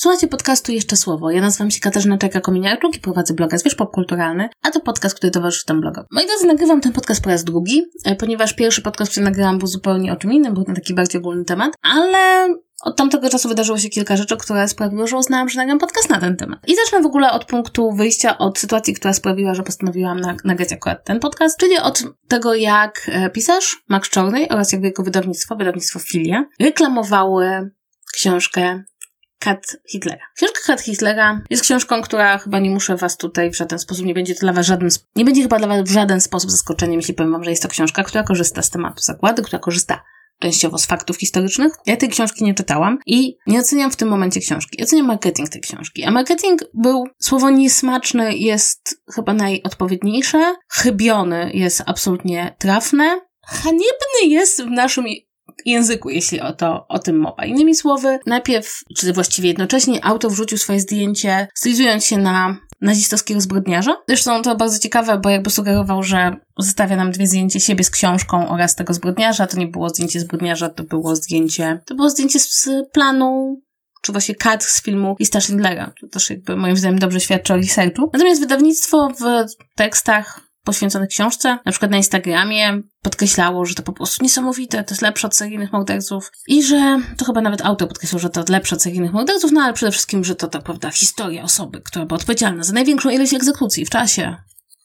Słuchajcie podcastu Jeszcze Słowo. Ja nazywam się Katarzyna Czajka-Kominiarczuk i prowadzę bloga Zwierz Popkulturalny, a to podcast, który towarzyszy temu blogowi. Moi drodzy, nagrywam ten podcast po raz drugi, e, ponieważ pierwszy podcast, który nagrałam, był zupełnie o czym innym, był na taki bardziej ogólny temat, ale od tamtego czasu wydarzyło się kilka rzeczy, które sprawiły, że uznałam, że nagram podcast na ten temat. I zacznę w ogóle od punktu wyjścia, od sytuacji, która sprawiła, że postanowiłam nagrać akurat ten podcast, czyli od tego, jak e, pisarz Max Czornej oraz jego wydawnictwo, wydawnictwo Filia, reklamowały książkę Kat Hitlera. Książka Kat Hitlera jest książką, która chyba nie muszę was tutaj w żaden sposób, nie będzie dla was żaden, nie będzie chyba dla was w żaden sposób zaskoczeniem, jeśli powiem wam, że jest to książka, która korzysta z tematu zakłady, która korzysta częściowo z faktów historycznych. Ja tej książki nie czytałam i nie oceniam w tym momencie książki. Oceniam marketing tej książki. A marketing był, słowo niesmaczny jest chyba najodpowiedniejsze, chybiony jest absolutnie trafne, haniebny jest w naszym języku, jeśli o to, o tym mowa. Innymi słowy, najpierw, czy właściwie jednocześnie autor wrzucił swoje zdjęcie, stylizując się na nazistowskiego zbrodniarza. Zresztą to bardzo ciekawe, bo jakby sugerował, że zostawia nam dwie zdjęcie siebie z książką oraz tego zbrodniarza. To nie było zdjęcie zbrodniarza, to było zdjęcie, to było zdjęcie z planu czy właśnie kadr z filmu Lista Schindlera. To też jakby moim zdaniem dobrze świadczy o researchu. Natomiast wydawnictwo w tekstach poświęconych książce, na przykład na Instagramie, podkreślało, że to po prostu niesamowite, to jest lepsze od seryjnych morderców i że to chyba nawet autor podkreślał, że to lepsze od seryjnych morderców, no ale przede wszystkim, że to tak prawda historia osoby, która była odpowiedzialna za największą ilość egzekucji w czasie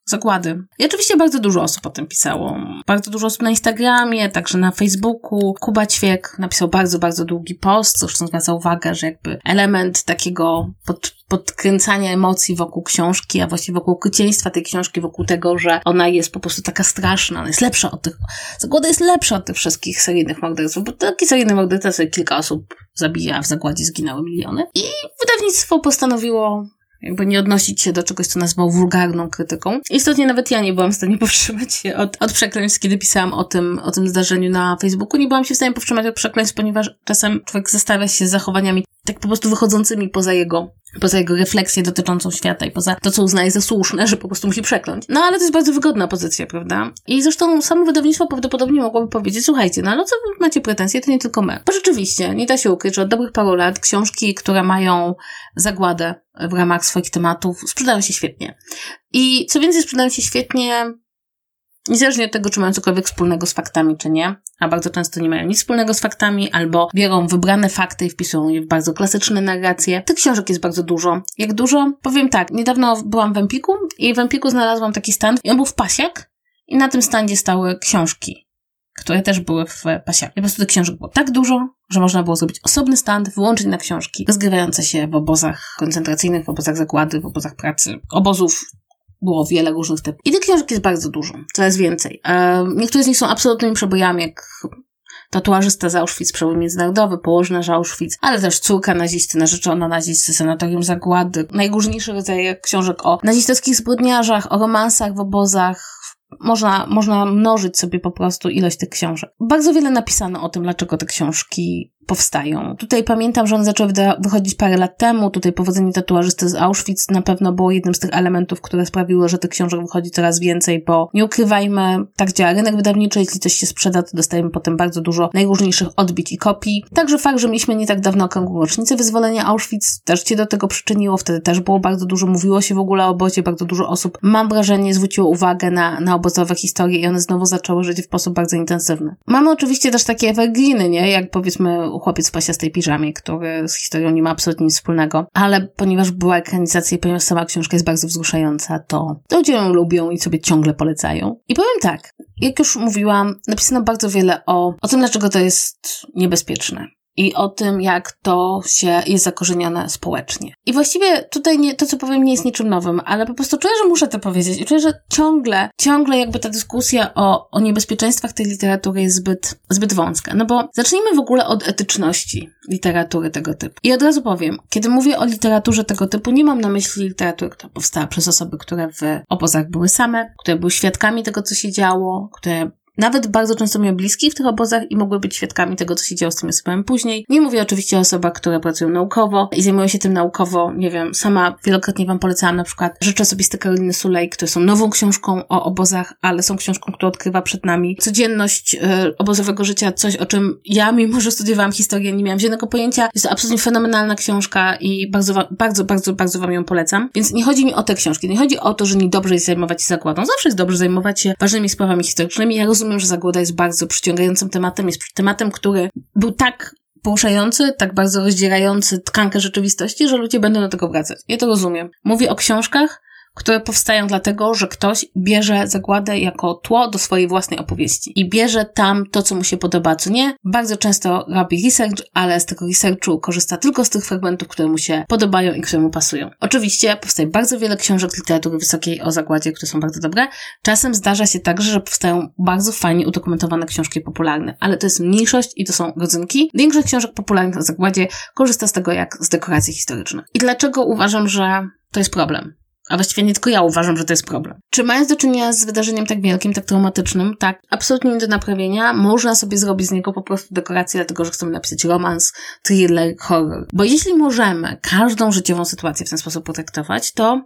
zakłady. I oczywiście bardzo dużo osób o tym pisało. Bardzo dużo osób na Instagramie, także na Facebooku. Kuba Ćwiek napisał bardzo, bardzo długi post, zresztą zwraca uwagę, że jakby element takiego pod, podkręcania emocji wokół książki, a właściwie wokół krycieństwa tej książki, wokół tego, że ona jest po prostu taka straszna, ona jest lepsza od tych, zagłada jest lepsza od tych wszystkich seryjnych morderców, bo taki seryjny morderca sobie kilka osób zabija, a w zagładzie zginęły miliony. I wydawnictwo postanowiło jakby nie odnosić się do czegoś, co nazwał wulgarną krytyką. Istotnie nawet ja nie byłam w stanie powstrzymać się od, od przekleństw, kiedy pisałam o tym, o tym zdarzeniu na Facebooku. Nie byłam się w stanie powstrzymać od przekleństw, ponieważ czasem człowiek zestawia się z zachowaniami tak po prostu wychodzącymi poza jego poza jego refleksję dotyczącą świata i poza to, co uznaje za słuszne, że po prostu musi przekląć. No ale to jest bardzo wygodna pozycja, prawda? I zresztą samo wydawnictwo prawdopodobnie mogłoby powiedzieć, słuchajcie, no ale co wy macie pretensje, to nie tylko my. Bo rzeczywiście, nie da się ukryć, że od dobrych paru lat książki, które mają zagładę w ramach swoich tematów, sprzedają się świetnie. I co więcej, sprzedają się świetnie Niezależnie od tego, czy mają cokolwiek wspólnego z faktami, czy nie, a bardzo często nie mają nic wspólnego z faktami, albo biorą wybrane fakty i wpisują je w bardzo klasyczne narracje. Tych książek jest bardzo dużo. Jak dużo? Powiem tak, niedawno byłam w Empiku i w Empiku znalazłam taki stand i on był w pasiak i na tym standzie stały książki, które też były w pasiaku. I po prostu tych książek było tak dużo, że można było zrobić osobny stand, wyłączyć na książki rozgrywające się w obozach koncentracyjnych, w obozach zagłady, w obozach pracy, obozów było wiele różnych typów. I tych książek jest bardzo dużo, coraz więcej. Niektóre z nich są absolutnymi przebojami, jak tatuażysta z Auschwitz, przebój międzynarodowy, położna z Auschwitz, ale też córka nazisty, narzeczona nazisty, sanatorium zagłady, najróżniejsze rodzaje książek o nazistowskich zbrodniarzach, o romansach w obozach, można, można mnożyć sobie po prostu ilość tych książek. Bardzo wiele napisano o tym, dlaczego te książki powstają. Tutaj pamiętam, że one zaczęły wychodzić parę lat temu. Tutaj powodzenie tatuażysty z Auschwitz na pewno było jednym z tych elementów, które sprawiły, że tych książek wychodzi coraz więcej, bo nie ukrywajmy, tak działa rynek wydawniczy. Jeśli coś się sprzeda, to dostajemy potem bardzo dużo najróżniejszych odbić i kopii. Także fakt, że mieliśmy nie tak dawno okrągłą rocznicę wyzwolenia Auschwitz też się do tego przyczyniło. Wtedy też było bardzo dużo, mówiło się w ogóle o obozie, bardzo dużo osób, mam wrażenie, zwróciło uwagę na, na obozowe historie i one znowu zaczęły żyć w sposób bardzo intensywny. Mamy oczywiście też takie evergreeny, nie? Jak powiedzmy chłopiec w pasiastej piżamie, który z historią nie ma absolutnie nic wspólnego, ale ponieważ była ekranizacja i ponieważ sama książka jest bardzo wzruszająca, to ludzie ją lubią i sobie ciągle polecają. I powiem tak, jak już mówiłam, napisano bardzo wiele o, o tym, dlaczego to jest niebezpieczne i o tym, jak to się jest zakorzenione społecznie. I właściwie tutaj nie, to, co powiem, nie jest niczym nowym, ale po prostu czuję, że muszę to powiedzieć i czuję, że ciągle, ciągle jakby ta dyskusja o, o niebezpieczeństwach tej literatury jest zbyt, zbyt wąska. No bo zacznijmy w ogóle od etyczności literatury tego typu. I od razu powiem, kiedy mówię o literaturze tego typu, nie mam na myśli literatury, która powstała przez osoby, które w obozach były same, które były świadkami tego, co się działo, które nawet bardzo często miały bliskich w tych obozach i mogły być świadkami tego, co się działo z tymi osobami później. Nie mówię oczywiście o osobach, które pracują naukowo i zajmują się tym naukowo. Nie wiem, sama wielokrotnie Wam polecałam na przykład rzeczy osobiste Karoliny Sulej, które są nową książką o obozach, ale są książką, która odkrywa przed nami codzienność y, obozowego życia, coś o czym ja, mimo że studiowałam historię, nie miałam żadnego pojęcia. Jest to absolutnie fenomenalna książka i bardzo, bardzo, bardzo, bardzo Wam ją polecam. Więc nie chodzi mi o te książki, nie chodzi o to, że niedobrze jest zajmować się zagładą. Zawsze jest dobrze zajmować się ważnymi sprawami historycznymi. Ja rozumiem, że zagłada jest bardzo przyciągającym tematem, jest tematem, który był tak poruszający, tak bardzo rozdzierający tkankę rzeczywistości, że ludzie będą do tego wracać. Ja to rozumiem. Mówię o książkach, które powstają dlatego, że ktoś bierze zagładę jako tło do swojej własnej opowieści i bierze tam to, co mu się podoba, co nie. Bardzo często robi research, ale z tego researchu korzysta tylko z tych fragmentów, które mu się podobają i które mu pasują. Oczywiście powstaje bardzo wiele książek literatury wysokiej o zagładzie, które są bardzo dobre. Czasem zdarza się także, że powstają bardzo fajnie udokumentowane książki popularne, ale to jest mniejszość i to są rodzynki. Większość książek popularnych o zagładzie korzysta z tego jak z dekoracji historycznych. I dlaczego uważam, że to jest problem? A właściwie nie tylko ja uważam, że to jest problem. Czy mając do czynienia z wydarzeniem tak wielkim, tak traumatycznym, tak, absolutnie nie do naprawienia, można sobie zrobić z niego po prostu dekorację, dlatego że chcemy napisać romans, thriller, horror. Bo jeśli możemy każdą życiową sytuację w ten sposób potraktować, to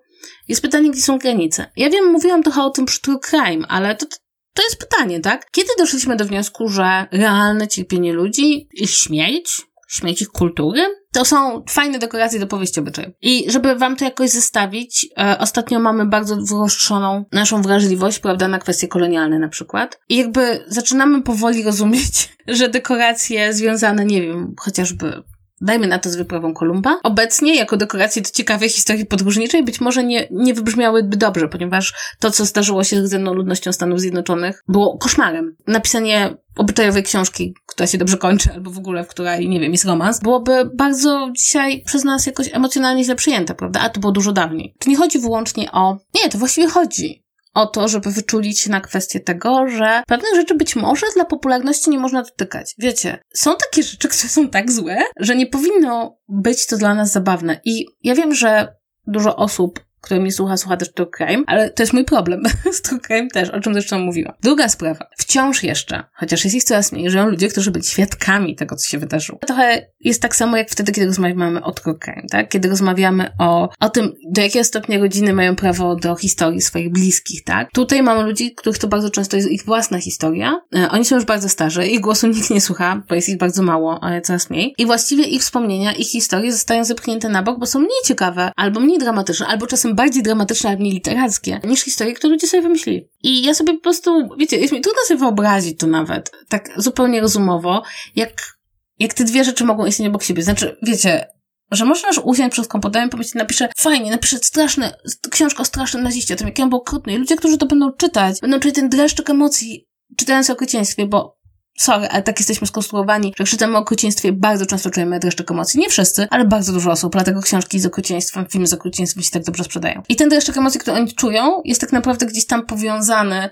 jest pytanie, gdzie są granice. Ja wiem, mówiłam trochę o tym przy True Crime, ale to, to jest pytanie, tak? Kiedy doszliśmy do wniosku, że realne cierpienie ludzi i śmierć, śmierć ich kultury, to są fajne dekoracje do powieści obyczajów. I żeby wam to jakoś zestawić, e, ostatnio mamy bardzo wyostrzoną naszą wrażliwość, prawda, na kwestie kolonialne na przykład. I jakby zaczynamy powoli rozumieć, że dekoracje związane, nie wiem, chociażby dajmy na to z wyprawą Kolumba, obecnie jako dekoracje do ciekawej historii podróżniczej być może nie, nie wybrzmiałyby dobrze, ponieważ to, co zdarzyło się z rdzenną ludnością Stanów Zjednoczonych, było koszmarem. Napisanie obyczajowej książki, która się dobrze kończy, albo w ogóle, w której, nie wiem, jest romans, byłoby bardzo dzisiaj przez nas jakoś emocjonalnie źle przyjęte, prawda? A to było dużo dawniej. To nie chodzi wyłącznie o... Nie, to właściwie chodzi o to, żeby wyczulić się na kwestię tego, że pewnych rzeczy być może dla popularności nie można dotykać. Wiecie, są takie rzeczy, które są tak złe, że nie powinno być to dla nas zabawne. I ja wiem, że dużo osób który mnie słucha, słucha też True Crime, ale to jest mój problem z True Crime też, o czym zresztą mówiłam. Druga sprawa. Wciąż jeszcze, chociaż jest ich coraz mniej, żyją ludzie, którzy byli świadkami tego, co się wydarzyło. Trochę jest tak samo jak wtedy, kiedy rozmawiamy o True Crime, tak? Kiedy rozmawiamy o, o tym, do jakiego stopnia rodziny mają prawo do historii swoich bliskich, tak? Tutaj mamy ludzi, których to bardzo często jest ich własna historia. E, oni są już bardzo starzy, ich głosu nikt nie słucha, bo jest ich bardzo mało, ale coraz mniej. I właściwie ich wspomnienia, ich historie zostają zepchnięte na bok, bo są mniej ciekawe, albo mniej dramatyczne, albo czasem bardziej dramatyczne, ale mniej literackie, niż historie, które ludzie sobie wymyślili. I ja sobie po prostu, wiecie, jest mi trudno sobie wyobrazić to nawet, tak zupełnie rozumowo, jak, jak te dwie rzeczy mogą istnieć obok siebie. Znaczy, wiecie, że możesz usiąść przed komputerem i powiedzieć, napiszę, fajnie, napiszę straszne, książkę o strasznym naziście, o tym, jak ja był okrutny. I ludzie, którzy to będą czytać, będą czuć ten dreszczyk emocji, czytając o okrucieństwie, bo sorry, ale tak jesteśmy skonstruowani, że czytamy o okrucieństwie bardzo często czujemy dreszczyk emocji. Nie wszyscy, ale bardzo dużo osób, dlatego książki z okrucieństwem, filmy z okrucieństwem się tak dobrze sprzedają. I ten dreszczyk emocji, który oni czują, jest tak naprawdę gdzieś tam powiązany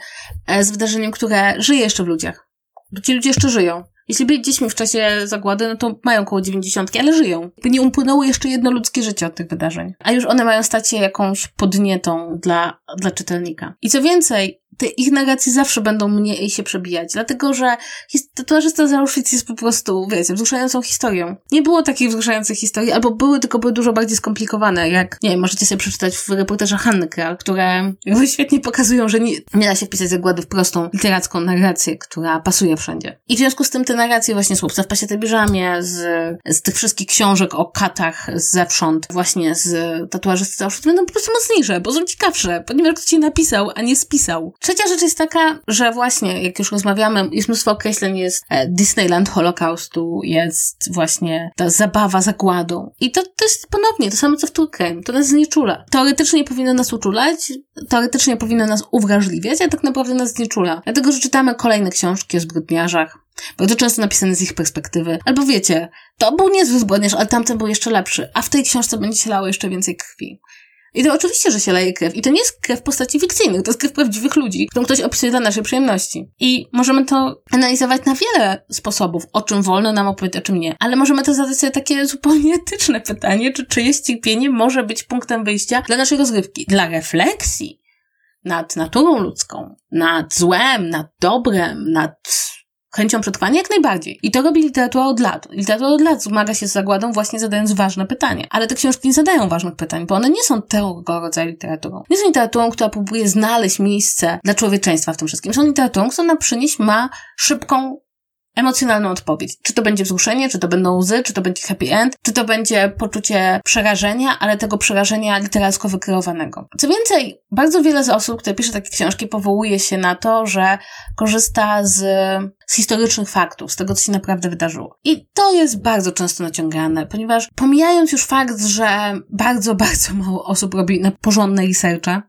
e, z wydarzeniem, które żyje jeszcze w ludziach. Bo ci ludzie jeszcze żyją. Jeśli byli dziećmi w czasie zagłady, no to mają około dziewięćdziesiątki, ale żyją. Nie upłynęło jeszcze jedno ludzkie życie od tych wydarzeń. A już one mają stać się jakąś podnietą dla, dla czytelnika. I co więcej, te ich narracje zawsze będą mniej się przebijać, dlatego że tatuażysta z Auschwitz jest po prostu, wiecie, wzruszającą historią. Nie było takich wzruszających historii, albo były, tylko były dużo bardziej skomplikowane, jak, nie wiem, możecie sobie przeczytać w reportażach Hanny Kral, które jakby świetnie pokazują, że nie, nie da się wpisać zagłady w prostą literacką narrację, która pasuje wszędzie. I w związku z tym te narracje właśnie Słupca w pasietej biżamie, z, z tych wszystkich książek o katach zewsząd, właśnie z tatuażysty z Auschwitz będą po prostu mocniejsze, bo są ciekawsze, ponieważ ktoś ci napisał, a nie spisał. Trzecia rzecz jest taka, że właśnie, jak już rozmawiamy, jest mnóstwo określeń, jest e, Disneyland Holokaustu, jest właśnie ta zabawa zagładą. I to, to jest ponownie to samo, co w Turkiem. To nas znieczula. Teoretycznie powinno nas uczulać, teoretycznie powinno nas uwrażliwiać, a tak naprawdę nas znieczula. Dlatego, że czytamy kolejne książki o zbrodniarzach, bardzo często napisane z ich perspektywy. Albo wiecie, to był niezły zbrodniarz, ale tamten był jeszcze lepszy, a w tej książce będzie się lało jeszcze więcej krwi. I to oczywiście, że się leje krew. I to nie jest krew w postaci fikcyjnych, to jest krew prawdziwych ludzi, którą ktoś opisuje dla naszej przyjemności. I możemy to analizować na wiele sposobów, o czym wolno nam opowiedzieć, o czym nie. Ale możemy też zadać sobie takie zupełnie etyczne pytanie, czy czyjeś cierpienie może być punktem wyjścia dla naszej rozrywki, dla refleksji, nad naturą ludzką, nad złem, nad dobrem, nad chęcią przetrwania jak najbardziej. I to robi literatura od lat. Literatura od lat zmaga się z zagładą właśnie zadając ważne pytania. Ale te książki nie zadają ważnych pytań, bo one nie są tego rodzaju literaturą. Nie są literaturą, która próbuje znaleźć miejsce dla człowieczeństwa w tym wszystkim. Są literaturą, która na przynieść ma szybką emocjonalną odpowiedź. Czy to będzie wzruszenie, czy to będą łzy, czy to będzie happy end, czy to będzie poczucie przerażenia, ale tego przerażenia literacko wykreowanego. Co więcej, bardzo wiele z osób, które pisze takie książki, powołuje się na to, że korzysta z, z historycznych faktów, z tego, co się naprawdę wydarzyło. I to jest bardzo często naciągane, ponieważ pomijając już fakt, że bardzo, bardzo mało osób robi na porządne researche,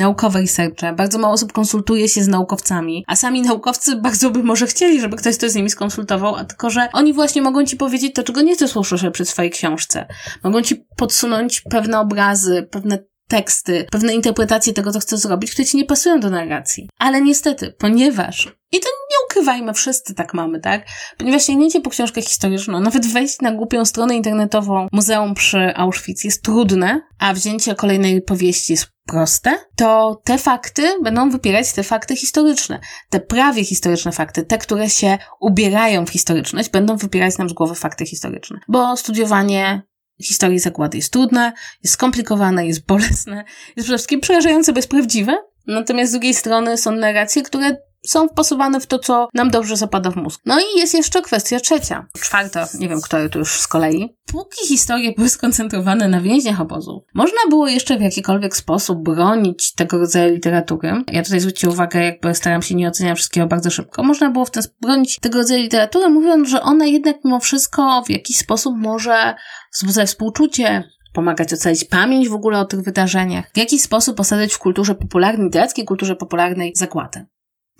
naukowe researche. Bardzo mało osób konsultuje się z naukowcami, a sami naukowcy bardzo by może chcieli, żeby ktoś to z nimi skonsultował, a tylko, że oni właśnie mogą ci powiedzieć to, czego nie chcesz usłyszeć przy swojej książce. Mogą ci podsunąć pewne obrazy, pewne teksty, pewne interpretacje tego, co chcesz zrobić, które ci nie pasują do narracji. Ale niestety, ponieważ i to ukrywajmy, wszyscy tak mamy, tak? Ponieważ sięgnięcie po książkę historyczną, nawet wejść na głupią stronę internetową Muzeum przy Auschwitz jest trudne, a wzięcie kolejnej powieści jest proste, to te fakty będą wypierać te fakty historyczne. Te prawie historyczne fakty, te, które się ubierają w historyczność, będą wypierać nam z głowy fakty historyczne. Bo studiowanie historii zagłady jest trudne, jest skomplikowane, jest bolesne, jest przede wszystkim przerażające, bo jest prawdziwe. Natomiast z drugiej strony są narracje, które są wpasowane w to, co nam dobrze zapada w mózg. No i jest jeszcze kwestia trzecia. Czwarta, nie wiem, która to już z kolei. Póki historie były skoncentrowane na więźniach obozów, można było jeszcze w jakikolwiek sposób bronić tego rodzaju literatury. Ja tutaj zwróćcie uwagę, jakby staram się nie oceniać wszystkiego bardzo szybko. Można było w ten bronić tego rodzaju literatury, mówiąc, że ona jednak mimo wszystko w jakiś sposób może wzbudzać współczucie, pomagać ocalić pamięć w ogóle o tych wydarzeniach, w jakiś sposób osadzać w kulturze popularnej, literackiej kulturze popularnej zakładę.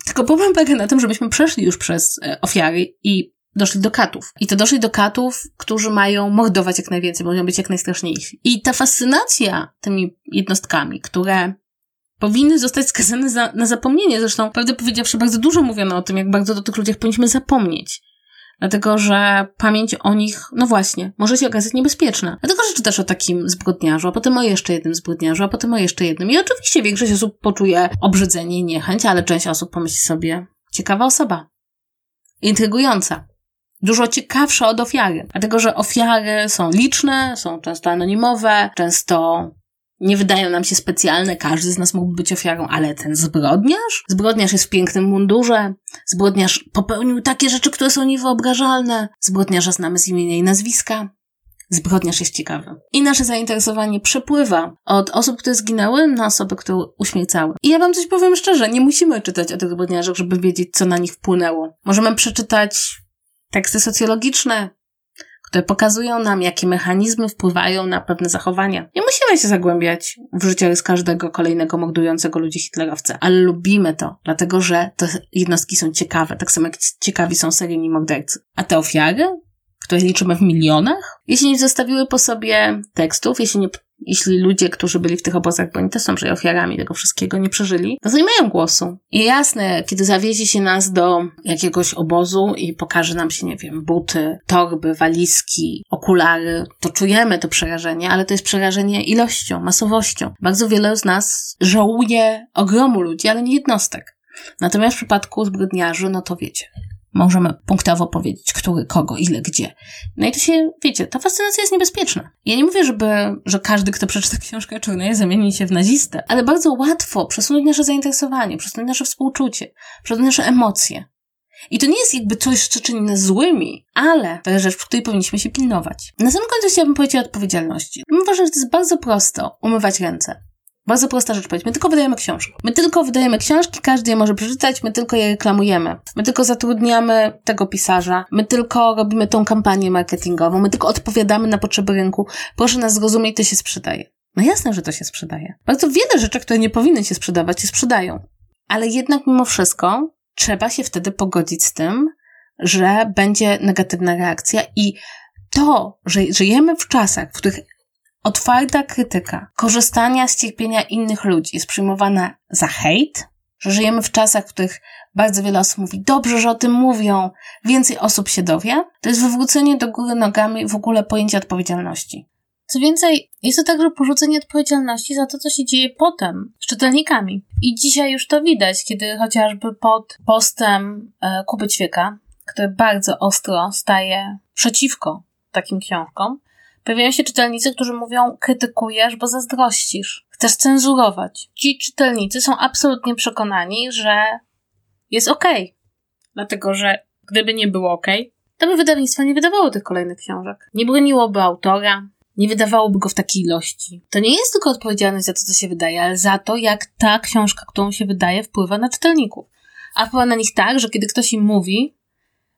Tylko problem polega na tym, żebyśmy przeszli już przez e, ofiary i doszli do katów. I to doszli do katów, którzy mają mordować jak najwięcej, mają być jak najstraszniejsi. I ta fascynacja tymi jednostkami, które powinny zostać skazane za, na zapomnienie. Zresztą, prawdę powiedziawszy, bardzo dużo mówiono o tym, jak bardzo do tych ludziach powinniśmy zapomnieć. Dlatego, że pamięć o nich, no właśnie, może się okazać niebezpieczna. Dlatego, że czytasz o takim zbrodniarzu, a potem o jeszcze jednym zbrodniarzu, a potem o jeszcze jednym. I oczywiście większość osób poczuje obrzydzenie i niechęć, ale część osób pomyśli sobie, ciekawa osoba. Intrygująca. Dużo ciekawsza od ofiary. Dlatego, że ofiary są liczne, są często anonimowe, często nie wydają nam się specjalne, każdy z nas mógłby być ofiarą, ale ten zbrodniarz? Zbrodniarz jest w pięknym mundurze, zbrodniarz popełnił takie rzeczy, które są niewyobrażalne, zbrodniarza znamy z imienia i nazwiska. Zbrodniarz jest ciekawy. I nasze zainteresowanie przepływa od osób, które zginęły, na osoby, które uśmiercały. I ja wam coś powiem szczerze, nie musimy czytać o tych zbrodniarzach, żeby wiedzieć, co na nich wpłynęło. Możemy przeczytać teksty socjologiczne, które pokazują nam, jakie mechanizmy wpływają na pewne zachowania. Nie musimy się zagłębiać w życiorys każdego kolejnego mordującego ludzi hitlerowca, ale lubimy to, dlatego że te jednostki są ciekawe, tak samo jak ciekawi są seryjni mordercy. A te ofiary, które liczymy w milionach, jeśli nie zostawiły po sobie tekstów, jeśli nie jeśli ludzie, którzy byli w tych obozach, bo oni też są ofiarami tego wszystkiego, nie przeżyli, no to nie mają głosu. I jasne, kiedy zawiezie się nas do jakiegoś obozu i pokaże nam się, nie wiem, buty, torby, walizki, okulary, to czujemy to przerażenie, ale to jest przerażenie ilością, masowością. Bardzo wiele z nas żałuje ogromu ludzi, ale nie jednostek. Natomiast w przypadku zbrodniarzy, no to wiecie, możemy punktowo powiedzieć, który, kogo, ile, gdzie. No i to się, wiecie, ta fascynacja jest niebezpieczna. Ja nie mówię, żeby, że każdy, kto przeczyta książkę Czarneja zamieni się w nazistę, ale bardzo łatwo przesunąć nasze zainteresowanie, przesunąć nasze współczucie, przesunąć nasze emocje. I to nie jest jakby coś, co czyni nas złymi, ale to jest rzecz, w której powinniśmy się pilnować. Na samym końcu chciałabym powiedzieć o odpowiedzialności. Uważam, że to jest bardzo prosto umywać ręce. Bardzo prosta rzecz powiedzieć. My tylko wydajemy książki. My tylko wydajemy książki, każdy je może przeczytać, my tylko je reklamujemy. My tylko zatrudniamy tego pisarza, my tylko robimy tą kampanię marketingową, my tylko odpowiadamy na potrzeby rynku. Proszę nas zrozumieć, to się sprzedaje. No jasne, że to się sprzedaje. Bardzo wiele rzeczy, które nie powinny się sprzedawać, się sprzedają. Ale jednak mimo wszystko trzeba się wtedy pogodzić z tym, że będzie negatywna reakcja i to, że żyjemy w czasach, w których Otwarta krytyka korzystania z cierpienia innych ludzi jest przyjmowana za hejt, że żyjemy w czasach, w których bardzo wiele osób mówi, dobrze, że o tym mówią, więcej osób się dowie, to jest wywrócenie do góry nogami w ogóle pojęcia odpowiedzialności. Co więcej, jest to także porzucenie odpowiedzialności za to, co się dzieje potem z czytelnikami. I dzisiaj już to widać, kiedy chociażby pod postem e, Kuby Ćwieka, który bardzo ostro staje przeciwko takim książkom, pojawiają się czytelnicy, którzy mówią: krytykujesz, bo zazdrościsz, chcesz cenzurować. Ci czytelnicy są absolutnie przekonani, że jest okej. Okay. Dlatego, że gdyby nie było okej, okay, to by wydawnictwo nie wydawało tych kolejnych książek. Nie broniłoby autora, nie wydawałoby go w takiej ilości. To nie jest tylko odpowiedzialność za to, co się wydaje, ale za to, jak ta książka, którą się wydaje, wpływa na czytelników. A wpływa na nich tak, że kiedy ktoś im mówi,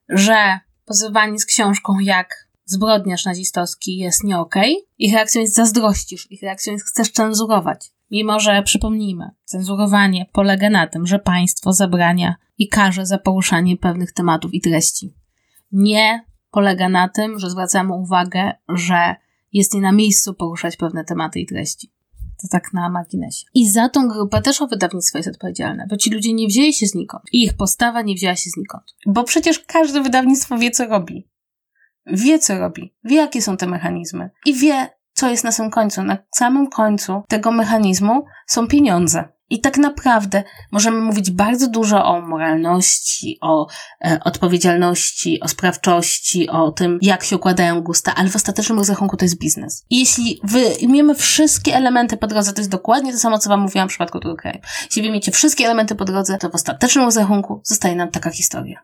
że pozywanie z książką jak zbrodniarz nazistowski jest nie okay, ich reakcją jest zazdrościsz, ich reakcją jest chcesz cenzurować. Mimo, że przypomnijmy, cenzurowanie polega na tym, że państwo zabrania i karze za poruszanie pewnych tematów i treści. Nie polega na tym, że zwracamy uwagę, że jest nie na miejscu poruszać pewne tematy i treści. To tak na marginesie. I za tą grupę też o wydawnictwo jest odpowiedzialne, bo ci ludzie nie wzięli się znikąd. I ich postawa nie wzięła się znikąd. Bo przecież każde wydawnictwo wie, co robi. Wie, co robi. Wie, jakie są te mechanizmy. I wie, co jest na samym końcu. Na samym końcu tego mechanizmu są pieniądze. I tak naprawdę możemy mówić bardzo dużo o moralności, o e, odpowiedzialności, o sprawczości, o tym, jak się układają gusta, ale w ostatecznym rozrachunku to jest biznes. I jeśli wyjmiemy wszystkie elementy po drodze, to jest dokładnie to samo, co Wam mówiłam w przypadku tego kraju. Jeśli wyjmiecie wszystkie elementy po drodze, to w ostatecznym rozrachunku zostaje nam taka historia.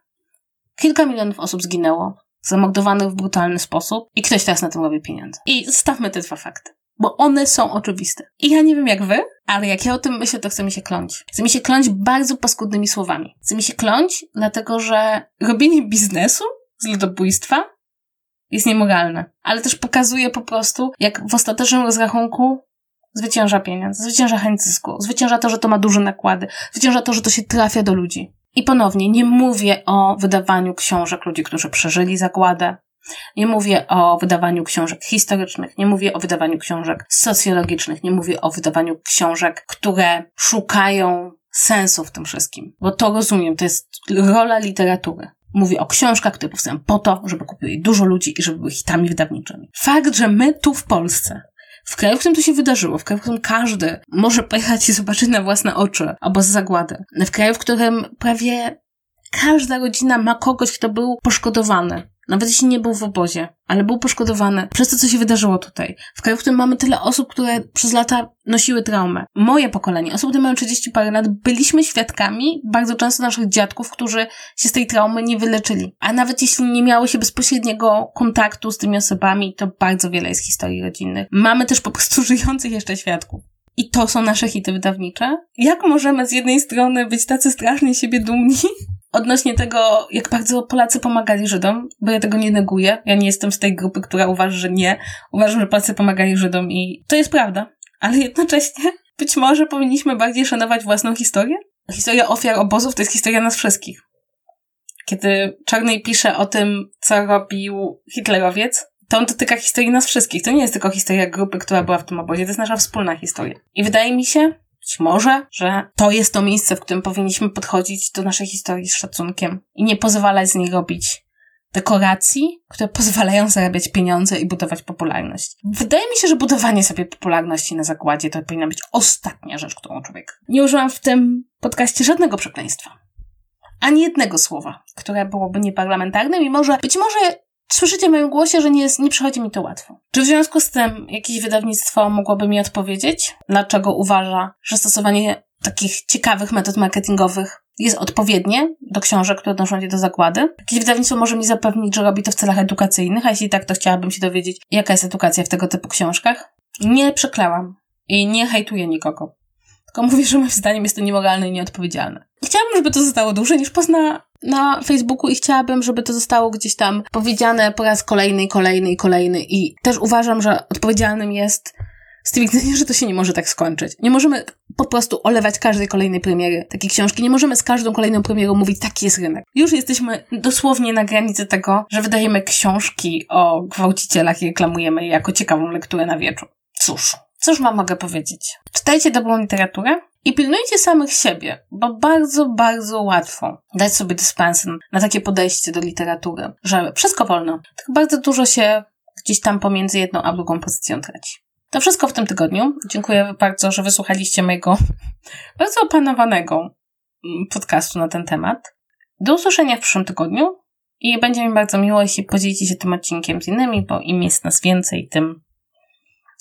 Kilka milionów osób zginęło, zamordowanych w brutalny sposób i ktoś teraz na tym robi pieniądze. I zostawmy te dwa fakty bo one są oczywiste. I ja nie wiem jak wy, ale jak ja o tym myślę, to chcę mi się kląć. Chcę mi się kląć bardzo paskudnymi słowami. Chcę mi się kląć, dlatego że robienie biznesu z ludobójstwa jest niemoralne. Ale też pokazuje po prostu, jak w ostatecznym rozrachunku zwycięża pieniądz, zwycięża chęć zysku, zwycięża to, że to ma duże nakłady, zwycięża to, że to się trafia do ludzi. I ponownie, nie mówię o wydawaniu książek ludzi, którzy przeżyli zagładę, nie mówię o wydawaniu książek historycznych, nie mówię o wydawaniu książek socjologicznych, nie mówię o wydawaniu książek, które szukają sensu w tym wszystkim. Bo to rozumiem, to jest rola literatury. Mówię o książkach, które powstają po to, żeby kupiły dużo ludzi i żeby były hitami wydawniczymi. Fakt, że my tu w Polsce w kraju, w którym to się wydarzyło, w kraju, w którym każdy może pojechać i zobaczyć na własne oczy obóz zagłady, w kraju, w którym prawie każda rodzina ma kogoś, kto był poszkodowany nawet jeśli nie był w obozie, ale był poszkodowany przez to, co się wydarzyło tutaj. W kraju, w którym mamy tyle osób, które przez lata nosiły traumę. Moje pokolenie, osoby, które mają 30 parę lat, byliśmy świadkami bardzo często naszych dziadków, którzy się z tej traumy nie wyleczyli. A nawet jeśli nie miały się bezpośredniego kontaktu z tymi osobami, to bardzo wiele jest historii rodzinnych. Mamy też po prostu żyjących jeszcze świadków. I to są nasze hity wydawnicze? Jak możemy z jednej strony być tacy strasznie siebie dumni, odnośnie tego, jak bardzo Polacy pomagali Żydom, bo ja tego nie neguję. Ja nie jestem z tej grupy, która uważa, że nie. Uważam, że Polacy pomagali Żydom i to jest prawda. Ale jednocześnie być może powinniśmy bardziej szanować własną historię. Historia ofiar obozów to jest historia nas wszystkich. Kiedy Czarnej pisze o tym, co robił hitlerowiec, to on dotyka historii nas wszystkich. To nie jest tylko historia grupy, która była w tym obozie, to jest nasza wspólna historia. I wydaje mi się, być może, że to jest to miejsce, w którym powinniśmy podchodzić do naszej historii z szacunkiem i nie pozwalać z niej robić dekoracji, które pozwalają zarabiać pieniądze i budować popularność. Wydaje mi się, że budowanie sobie popularności na zakładzie to powinna być ostatnia rzecz, którą człowiek. Nie użyłam w tym podcaście żadnego przekleństwa. Ani jednego słowa, które byłoby nieparlamentarne, mimo że być może Słyszycie w moim głosie, że nie, jest, nie przychodzi mi to łatwo. Czy w związku z tym jakieś wydawnictwo mogłoby mi odpowiedzieć, dlaczego uważa, że stosowanie takich ciekawych metod marketingowych jest odpowiednie do książek, które odnoszą się do zakłady? Jakieś wydawnictwo może mi zapewnić, że robi to w celach edukacyjnych, a jeśli tak, to chciałabym się dowiedzieć, jaka jest edukacja w tego typu książkach. Nie przeklałam i nie hejtuję nikogo. Tylko mówię, że moim zdaniem jest to niemoralne i nieodpowiedzialne. Chciałabym, żeby to zostało dłużej niż pozna na Facebooku i chciałabym, żeby to zostało gdzieś tam powiedziane po raz kolejny, kolejny i kolejny. I też uważam, że odpowiedzialnym jest stwierdzenie, że to się nie może tak skończyć. Nie możemy po prostu olewać każdej kolejnej premiery takiej książki. Nie możemy z każdą kolejną premierą mówić, taki jest rynek. Już jesteśmy dosłownie na granicy tego, że wydajemy książki o gwałcicielach i reklamujemy je jako ciekawą lekturę na wieczór. Cóż, cóż wam mogę powiedzieć? Czytajcie dobrą literaturę, i pilnujcie samych siebie, bo bardzo, bardzo łatwo dać sobie dyspensę na takie podejście do literatury, że wszystko wolno. Tak bardzo dużo się gdzieś tam pomiędzy jedną a drugą pozycją traci. To wszystko w tym tygodniu. Dziękuję bardzo, że wysłuchaliście mojego bardzo opanowanego mm, podcastu na ten temat. Do usłyszenia w przyszłym tygodniu i będzie mi bardzo miło, jeśli podzielicie się tym odcinkiem z innymi, bo im jest nas więcej, tym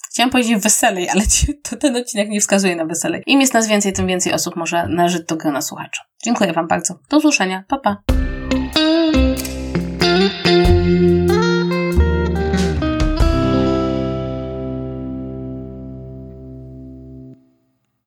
Chciałam powiedzieć weselej, ale to ten odcinek nie wskazuje na weselej. Im jest nas więcej, tym więcej osób może należeć do grona słuchaczy. Dziękuję Wam bardzo. Do usłyszenia. Pa, pa.